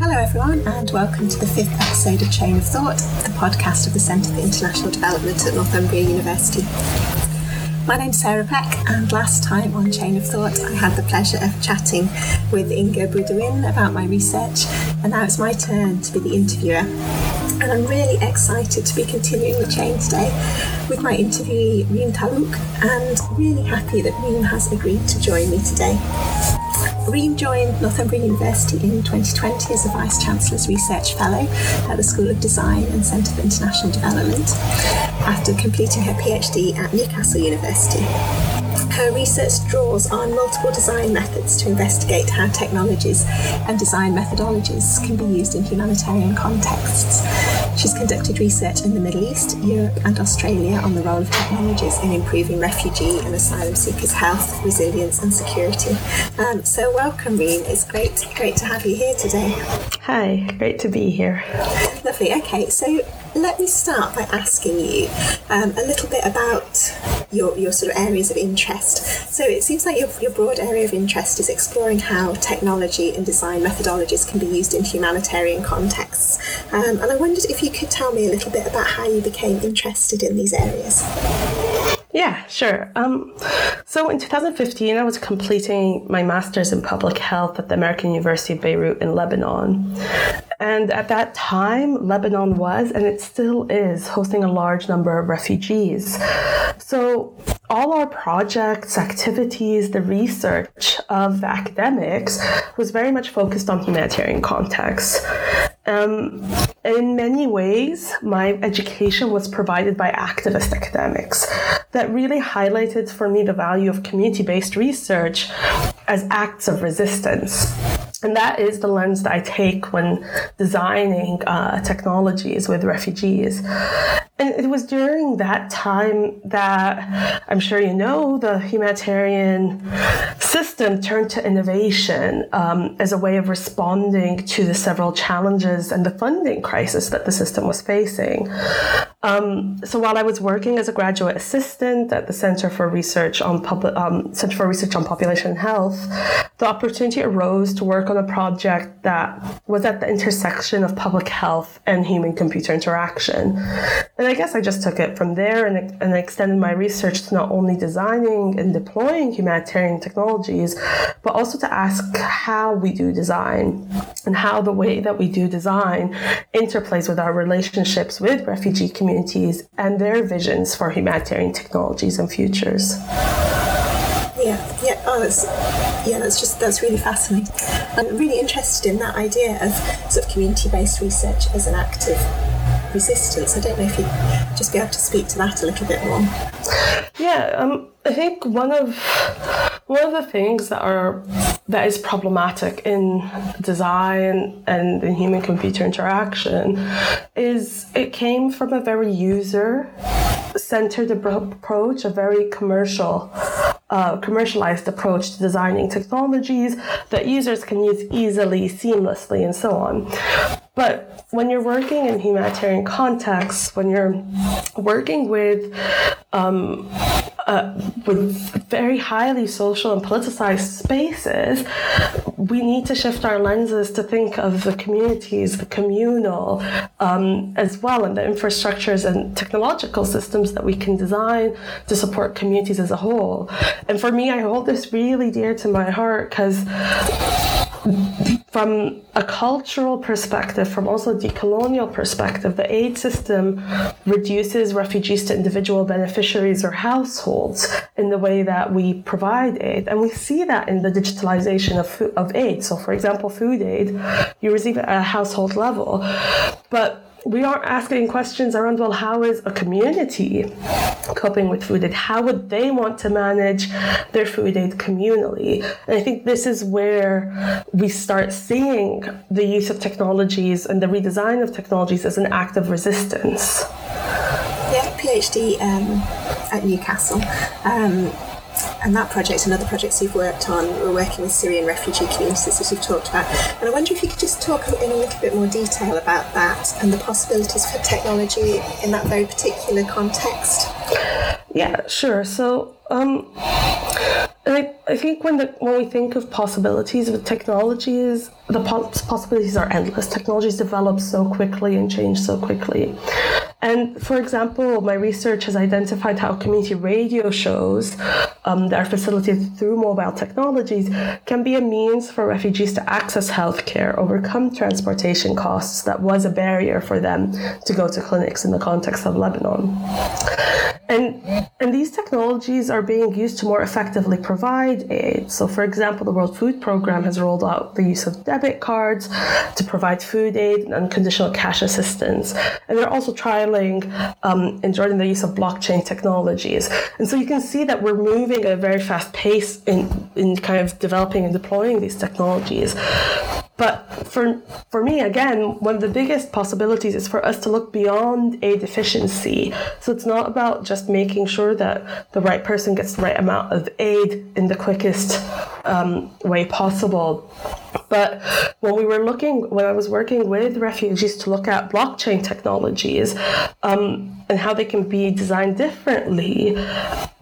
Hello, everyone, and welcome to the fifth episode of Chain of Thought, the podcast of the Centre for International Development at Northumbria University. My name's Sarah Peck, and last time on Chain of Thought, I had the pleasure of chatting with Inga Boudouin about my research, and now it's my turn to be the interviewer. And I'm really excited to be continuing the chain today with my interviewee, Reem Talhouk, and really happy that Reem has agreed to join me today. Reem joined Northumbria University in 2020 as a Vice Chancellor's Research Fellow at the School of Design and Centre for International Development after completing her PhD at Newcastle University. Her research draws on multiple design methods to investigate how technologies and design methodologies can be used in humanitarian contexts. She's conducted research in the Middle East, Europe, and Australia on the role of technologies in improving refugee and asylum seekers' health, resilience, and security. Um, so, welcome, Reem. It's great, great to have you here today. Hi, great to be here. Lovely. Okay, so let me start by asking you um, a little bit about your, your sort of areas of interest. So it seems like your, your broad area of interest is exploring how technology and design methodologies can be used in humanitarian contexts. Um, and I wondered if you could tell me a little bit about how you became interested in these areas. Yeah, sure. Um, so in 2015, I was completing my master's in public health at the American University of Beirut in Lebanon. And at that time, Lebanon was, and it still is, hosting a large number of refugees. So all our projects, activities, the research of academics was very much focused on humanitarian contexts. Um, in many ways, my education was provided by activist academics that really highlighted for me the value of community based research as acts of resistance. And that is the lens that I take when designing uh, technologies with refugees. And it was during that time that I'm sure you know the humanitarian system turned to innovation um, as a way of responding to the several challenges and the funding crisis that the system was facing. Um, so while I was working as a graduate assistant at the Center for Research on Public um, Center for Research on Population Health, the opportunity arose to work on a project that was at the intersection of public health and human computer interaction. And I guess I just took it from there and, and extended my research to not only designing and deploying humanitarian technologies, but also to ask how we do design and how the way that we do design interplays with our relationships with refugee communities and their visions for humanitarian technologies and futures. Yeah, yeah. Oh, that's yeah. That's just that's really fascinating. I'm really interested in that idea of sort of community-based research as an active resistance. I don't know if you'd just be able to speak to that a little bit more. Yeah, um, I think one of one of the things that are that is problematic in design and in human computer interaction is it came from a very user centered approach, a very commercial uh, commercialized approach to designing technologies that users can use easily, seamlessly, and so on. But when you're working in humanitarian contexts, when you're working with um, uh, with very highly social and politicized spaces, we need to shift our lenses to think of the communities, the communal, um, as well, and the infrastructures and technological systems that we can design to support communities as a whole. And for me, I hold this really dear to my heart because from a cultural perspective, from also a decolonial perspective, the aid system reduces refugees to individual beneficiaries or households in the way that we provide aid. And we see that in the digitalization of, food, of aid. So, for example, food aid, you receive it at a household level. But we are asking questions around well how is a community coping with food aid? How would they want to manage their food aid communally? And i think this is where we start seeing the use of technologies and the redesign of technologies as an act of resistance. Yeah phd um, at newcastle. Um, and that project and other projects you've worked on, we're working with Syrian refugee communities, as you've talked about. And I wonder if you could just talk in a little bit more detail about that and the possibilities for technology in that very particular context. Yeah, sure. So, um, I, I think when the when we think of possibilities with technologies, the possibilities are endless. Technologies develop so quickly and change so quickly. And for example, my research has identified how community radio shows um, that are facilitated through mobile technologies can be a means for refugees to access healthcare, overcome transportation costs that was a barrier for them to go to clinics in the context of Lebanon. And, and these technologies are being used to more effectively provide aid. So, for example, the World Food Program has rolled out the use of debit cards to provide food aid and unconditional cash assistance. And they're also trialing um, in Jordan the use of blockchain technologies. And so you can see that we're moving at a very fast pace in, in kind of developing and deploying these technologies. But for for me, again, one of the biggest possibilities is for us to look beyond aid deficiency. So it's not about just making sure that the right person gets the right amount of aid in the quickest um, way possible. But when we were looking, when I was working with refugees to look at blockchain technologies um, and how they can be designed differently,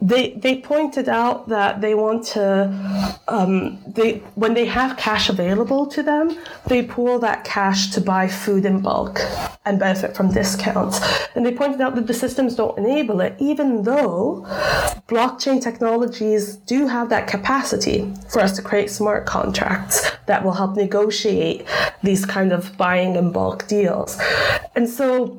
they they pointed out that they want to um, they when they have cash available to them, they pool that cash to buy food in bulk and benefit from discounts. And they pointed out that the systems don't enable it, even though blockchain technologies do have that capacity for us to create smart contracts that will help negotiate these kind of buying in bulk deals. And so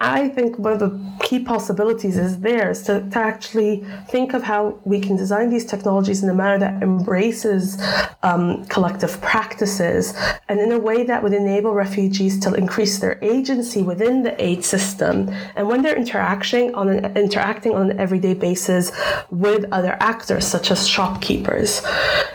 I think one of the key possibilities is there is to, to actually think of how we can design these technologies in a manner that embraces um, collective practices and in a way that would enable refugees to increase their agency within the aid system and when they're interacting on an, interacting on an everyday basis with other actors such as shopkeepers.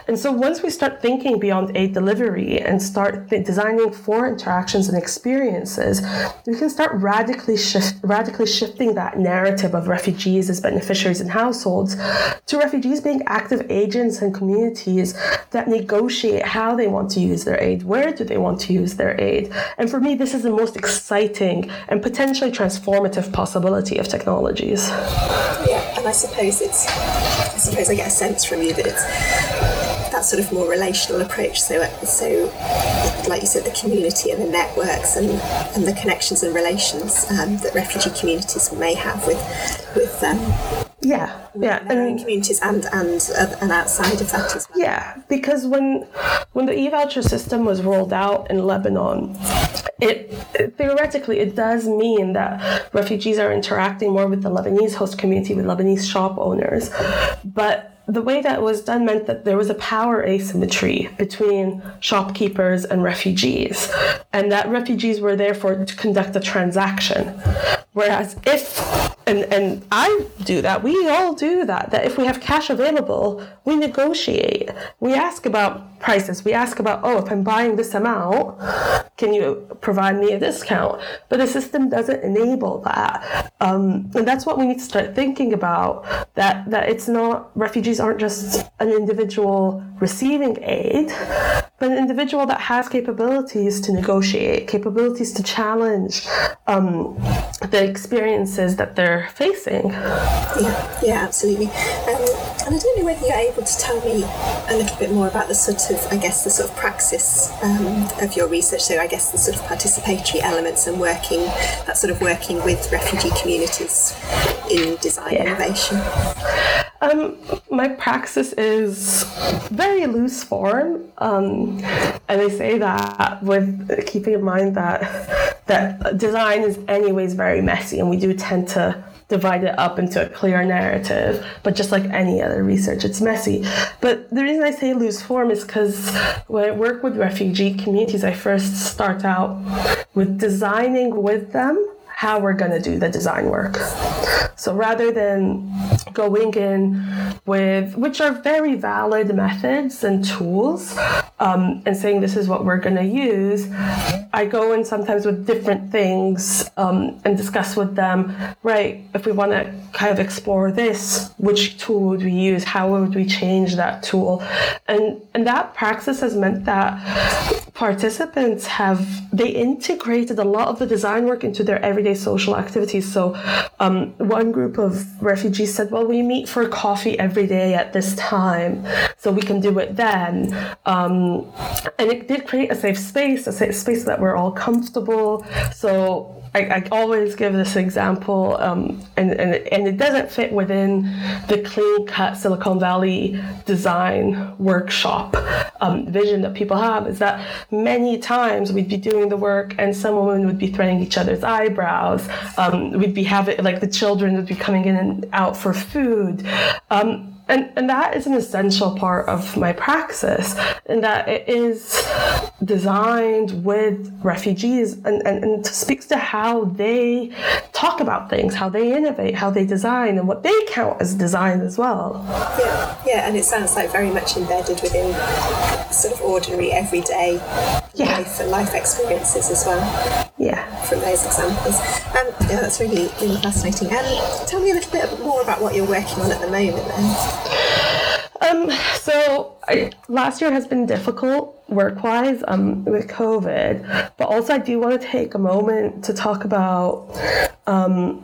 And so once we start thinking beyond aid delivery and start th- designing for interactions and experiences, we can start radically shift radically shifting that narrative of refugees as beneficiaries and households to refugees being active agents and communities that negotiate how they want to use their aid, where do they want to use their aid. And for me, this is the most exciting and potentially transformative possibility of technologies. Yeah, and I suppose it's I suppose I get a sense from you that it's that sort of more relational approach. So, so like you said, the community and the networks and, and the connections and relations um, that refugee communities may have with with um, yeah, yeah, their and, communities and and uh, and outside of that as well. Yeah, because when when the e-voucher system was rolled out in Lebanon, it, it, theoretically it does mean that refugees are interacting more with the Lebanese host community, with Lebanese shop owners, but the way that was done meant that there was a power asymmetry between shopkeepers and refugees, and that refugees were therefore to conduct a transaction. Whereas if and and I do that, we all do that, that if we have cash available, we negotiate. We ask about prices. We ask about, oh, if I'm buying this amount, can you provide me a discount? But the system doesn't enable that. Um, and that's what we need to start thinking about that, that it's not, refugees aren't just an individual receiving aid, but an individual that has capabilities to negotiate, capabilities to challenge um, the experiences that they're facing. Yeah, yeah, absolutely. Um, and I don't know whether you're able to tell me a little bit more about the sort of I guess, the sort of praxis um, of your research. So, I guess the sort of participatory elements and working, that sort of working with refugee communities in design yeah. innovation. Um, my praxis is very loose form, um, and I say that with keeping in mind that that design is anyways very messy, and we do tend to divide it up into a clear narrative. But just like any other research, it's messy. But the reason I say loose form is because when I work with refugee communities, I first start out with designing with them how we're going to do the design work. So rather than going in with, which are very valid methods and tools, um, and saying this is what we're going to use, I go in sometimes with different things um, and discuss with them, right, if we want to kind of explore this, which tool would we use? How would we change that tool? And, and that praxis has meant that participants have, they integrated a lot of the design work into their everyday social activities. So um, one group of refugees said, well, we meet for coffee every day at this time, so we can do it then. Um, and it did create a safe space, a safe space that we're all comfortable. So I, I always give this example, um, and, and, and it doesn't fit within the clean cut Silicon Valley design workshop um, vision that people have. Is that many times we'd be doing the work, and some women would be threading each other's eyebrows. Um, we'd be having like the children would be coming in and out for food. Um, and, and that is an essential part of my praxis in that it is designed with refugees and, and, and speaks to how they talk about things, how they innovate, how they design, and what they count as design as well. Yeah, yeah, and it sounds like very much embedded within sort of ordinary, everyday yeah. life and life experiences as well. Yeah. From those examples. Um, yeah, that's really, really fascinating. And um, tell me a little bit more about what you're working on at the moment then. Um, so I, last year has been difficult work-wise um, with COVID, but also I do want to take a moment to talk about um,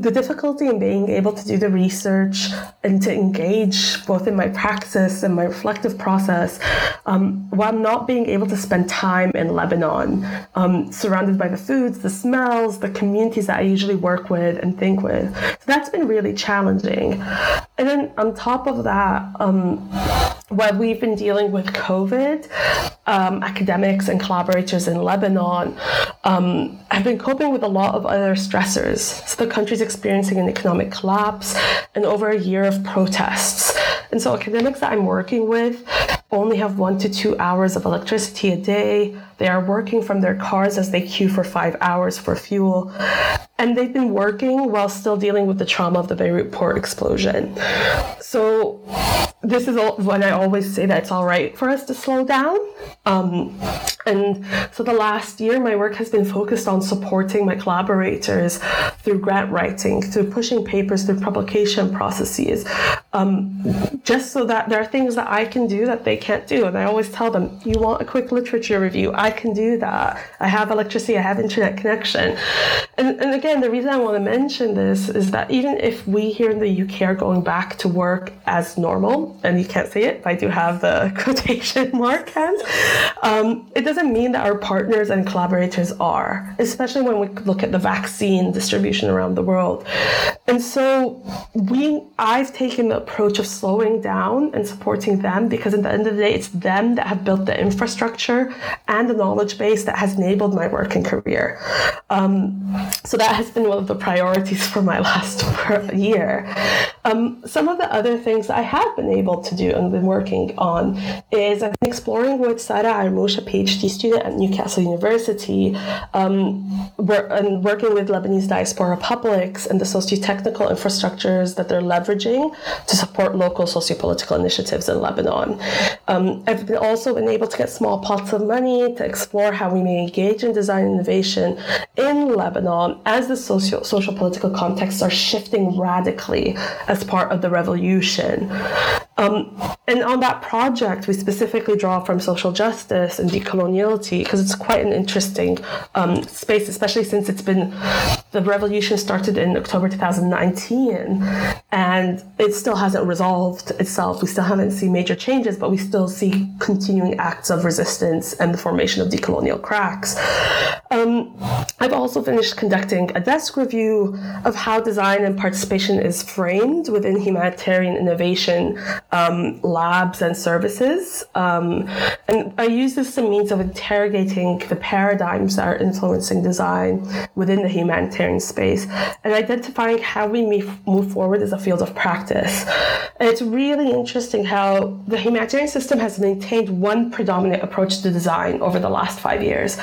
the difficulty in being able to do the research and to engage both in my practice and my reflective process um, while not being able to spend time in Lebanon, um, surrounded by the foods, the smells, the communities that I usually work with and think with. So that's been really challenging. And then on top of that, um, while we've been dealing with COVID, um, academics and collaborators in Lebanon um, have been coping with a lot of other stressors. So the country's experiencing an economic collapse and over a year of protests. And so academics that I'm working with only have one to two hours of electricity a day. They are working from their cars as they queue for five hours for fuel. And they've been working while still dealing with the trauma of the Beirut port explosion. So, this is when I always say that it's all right for us to slow down. Um, and so, the last year, my work has been focused on supporting my collaborators through grant writing, through pushing papers, through publication processes, um, just so that there are things that I can do that they can't do. And I always tell them, you want a quick literature review? I can do that. I have electricity, I have internet connection. And, and again, the reason I want to mention this is that even if we here in the UK are going back to work as normal, and you can't see it, but I do have the quotation mark hands, um, it doesn't mean that our partners and collaborators are, especially when we look at the vaccine distribution around the world. And so we, I've taken the approach of slowing down and supporting them because at the end of the day, it's them that have built the infrastructure and the knowledge base that has enabled my work and career. Um, so that has been one of the priorities for my last year. Um, some of the other things I have been able to do and been working on is I've been exploring with Sara Armouche, a PhD student at Newcastle University, um, and working with Lebanese diaspora publics and the socio-technical infrastructures that they're leveraging to support local socio-political initiatives in Lebanon. Um, I've been also been able to get small pots of money to explore how we may engage in design innovation in Lebanon as the socio social political contexts are shifting radically as part of the revolution. Um, and on that project, we specifically draw from social justice and decoloniality because it's quite an interesting um, space, especially since it's been the revolution started in October 2019 and it still hasn't resolved itself. We still haven't seen major changes, but we still see continuing acts of resistance and the formation of decolonial cracks. Um, I've also finished conducting a desk review of how design and participation is framed within humanitarian innovation um, labs and services. Um, and I use this as a means of interrogating the paradigms that are influencing design within the humanitarian space and identifying how we move forward as a field of practice. And it's really interesting how the humanitarian system has maintained one predominant approach to design over the last five years.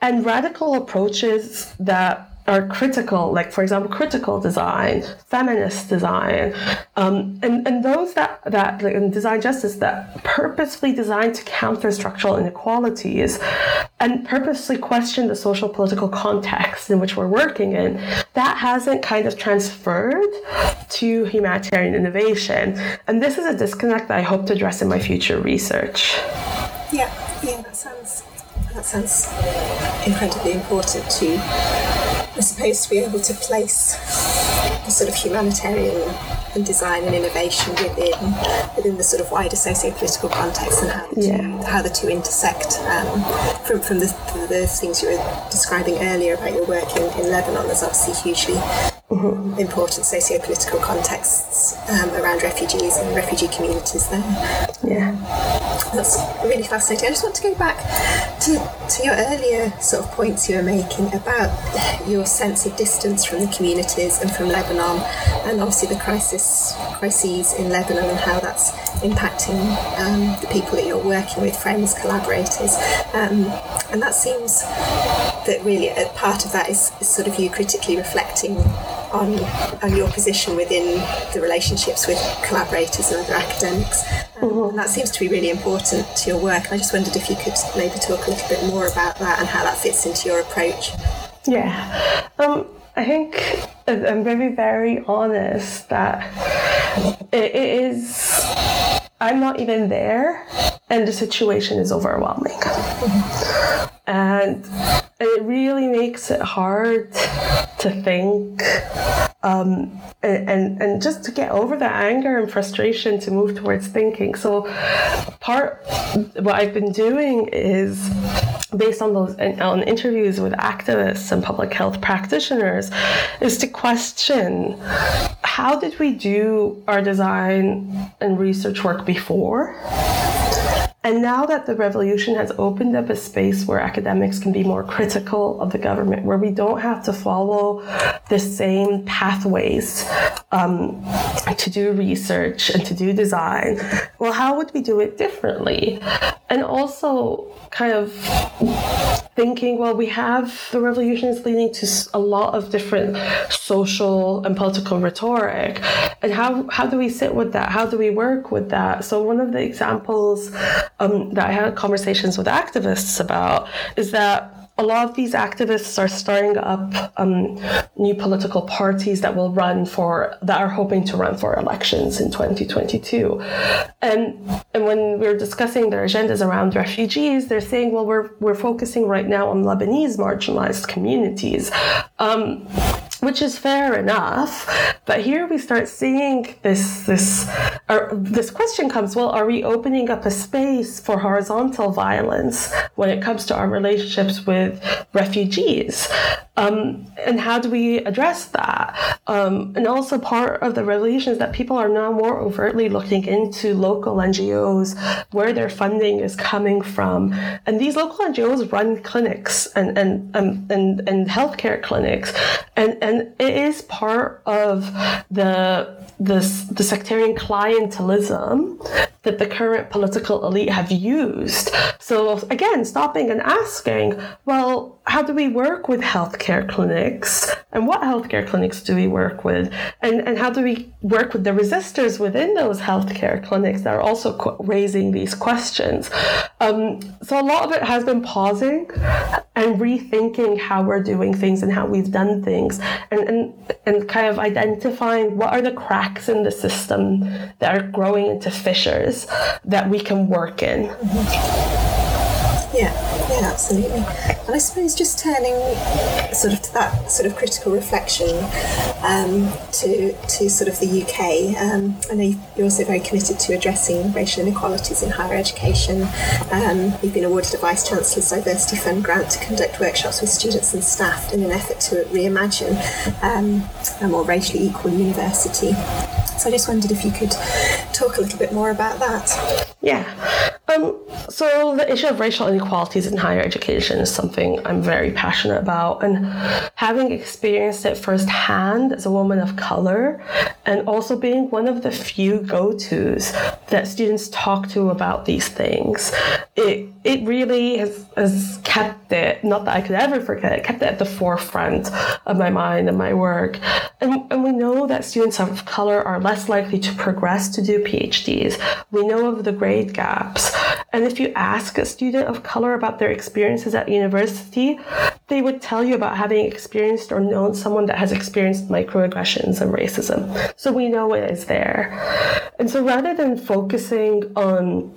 And radical approaches that are critical, like for example, critical design, feminist design, um, and, and those that, that like, design justice that purposefully designed to counter structural inequalities and purposely question the social political context in which we're working in, that hasn't kind of transferred to humanitarian innovation. And this is a disconnect that I hope to address in my future research. Yeah, yeah, that sounds that sounds incredibly important to, I supposed to be able to place the sort of humanitarian and design and innovation within within the sort of wider socio-political context and how the yeah. two, how the two intersect. Um, from from the, the things you were describing earlier about your work in, in Lebanon, there's obviously hugely mm-hmm. important socio-political contexts um, around refugees and refugee communities there. Yeah, that's really fascinating. I just want to go back to, to your earlier sort of points you were making about your sense of distance from the communities and from Lebanon, and obviously the crisis crises in Lebanon and how that's impacting um, the people that you're working with, friends, collaborators, um, and that seems that really a part of that is, is sort of you critically reflecting on, on your position within the relationships with collaborators and other academics. Mm-hmm. And that seems to be really important to your work. And I just wondered if you could maybe talk a little bit more about that and how that fits into your approach. Yeah. Um, I think I'm very, very honest that it is. I'm not even there, and the situation is overwhelming. Mm-hmm. And it really makes it hard to think um, and, and, just to get over that anger and frustration to move towards thinking. So, part what I've been doing is based on those on interviews with activists and public health practitioners is to question how did we do our design and research work before and now that the revolution has opened up a space where academics can be more critical of the government, where we don't have to follow the same pathways um, to do research and to do design, well, how would we do it differently? And also, kind of thinking, well, we have the revolution is leading to a lot of different social and political rhetoric. And how, how do we sit with that? How do we work with that? So, one of the examples um, that I had conversations with activists about is that a lot of these activists are starting up um, new political parties that will run for that are hoping to run for elections in 2022 and and when we're discussing their agendas around refugees they're saying well we're we're focusing right now on lebanese marginalized communities. Um, which is fair enough. But here we start seeing this this uh, this question comes: Well, are we opening up a space for horizontal violence when it comes to our relationships with refugees? Um, and how do we address that? Um, and also, part of the revolution is that people are now more overtly looking into local NGOs, where their funding is coming from, and these local NGOs run clinics and and um, and and healthcare clinics, and and and it is part of the this the sectarian clientelism that the current political elite have used. So again, stopping and asking, well, how do we work with healthcare clinics? And what healthcare clinics do we work with? And, and how do we work with the resistors within those healthcare clinics that are also qu- raising these questions? Um, so a lot of it has been pausing and rethinking how we're doing things and how we've done things and, and, and kind of identifying what are the cracks in the system that are growing into fissures that we can work in. Yeah, yeah, absolutely. And I suppose just turning sort of to that sort of critical reflection um, to to sort of the UK. Um, I know you're also very committed to addressing racial inequalities in higher education. Um, you've been awarded a Vice Chancellor's Diversity Fund grant to conduct workshops with students and staff in an effort to reimagine um, a more racially equal university. So I just wondered if you could talk a little bit more about that. Yeah. Um, so the issue of racial inequalities in higher education is something I'm very passionate about, and having experienced it firsthand as a woman of color and also being one of the few go tos that students talk to about these things. It, it really has, has kept it, not that I could ever forget it, kept it at the forefront of my mind and my work. And, and we know that students of color are less likely to progress to do PhDs. We know of the grade gaps. And if you ask a student of color about their experiences at university, they would tell you about having experienced or known someone that has experienced microaggressions and racism. So we know it is there. And so rather than focusing on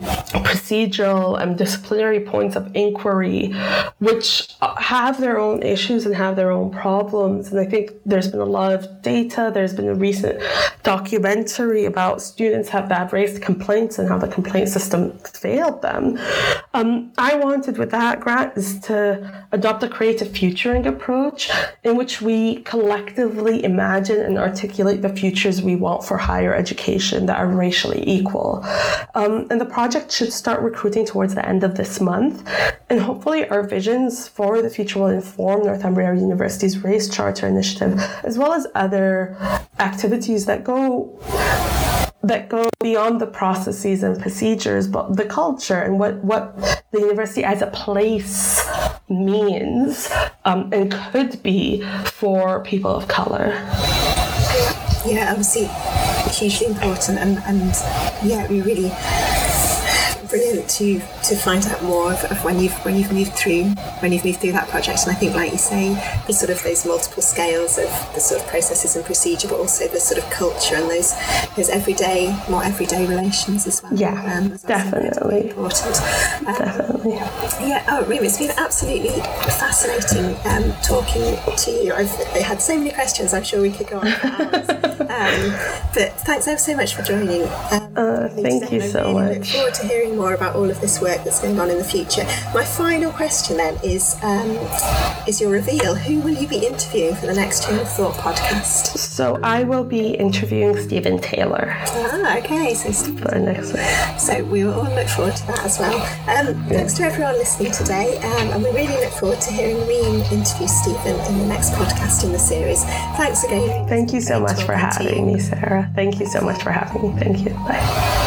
procedural and disciplinary points of inquiry, which have their own issues and have their own problems, and I think there's been a lot of data, there's been a recent documentary about students have, have raised complaints and how the complaint system failed them. Um, I wanted with that grant is to adopt a creative futuring approach in which we collectively imagine and articulate the futures we want for higher education that are racially equal. Um, and the project should start recruiting towards the end of this month. And hopefully, our visions for the future will inform Northumbria University's Race Charter Initiative, as well as other activities that go that go beyond the processes and procedures, but the culture and what, what the university as a place means um, and could be for people of color. Yeah, obviously hugely important and, and yeah, we really brilliant to to find out more of, of, when you've when you've moved through when you've moved through that project. And I think, like you say, the sort of those multiple scales of the sort of processes and procedure, but also the sort of culture and those those everyday more everyday relations as well. Yeah, um, definitely important. Um, definitely. Yeah. Oh, Reem, it's been absolutely fascinating um, talking to you. I've had so many questions. I'm sure we could go on for hours. Um, but thanks ever so much for joining. Um, uh, thank you so really much. Look forward to hearing more about all of this work that's going on in the future. My final question then is um, is your reveal. Who will you be interviewing for the next Chain of Thought podcast? So I will be interviewing Stephen Taylor. Ah, okay. So for next week. So we will all look forward to that as well. Um, yeah. Thanks to everyone listening today, um, and we really look forward to hearing Reem interview Stephen in the next podcast in the series. Thanks again. Thank you so much for having me, Sarah. Thank you so much for having me. Thank you. Bye.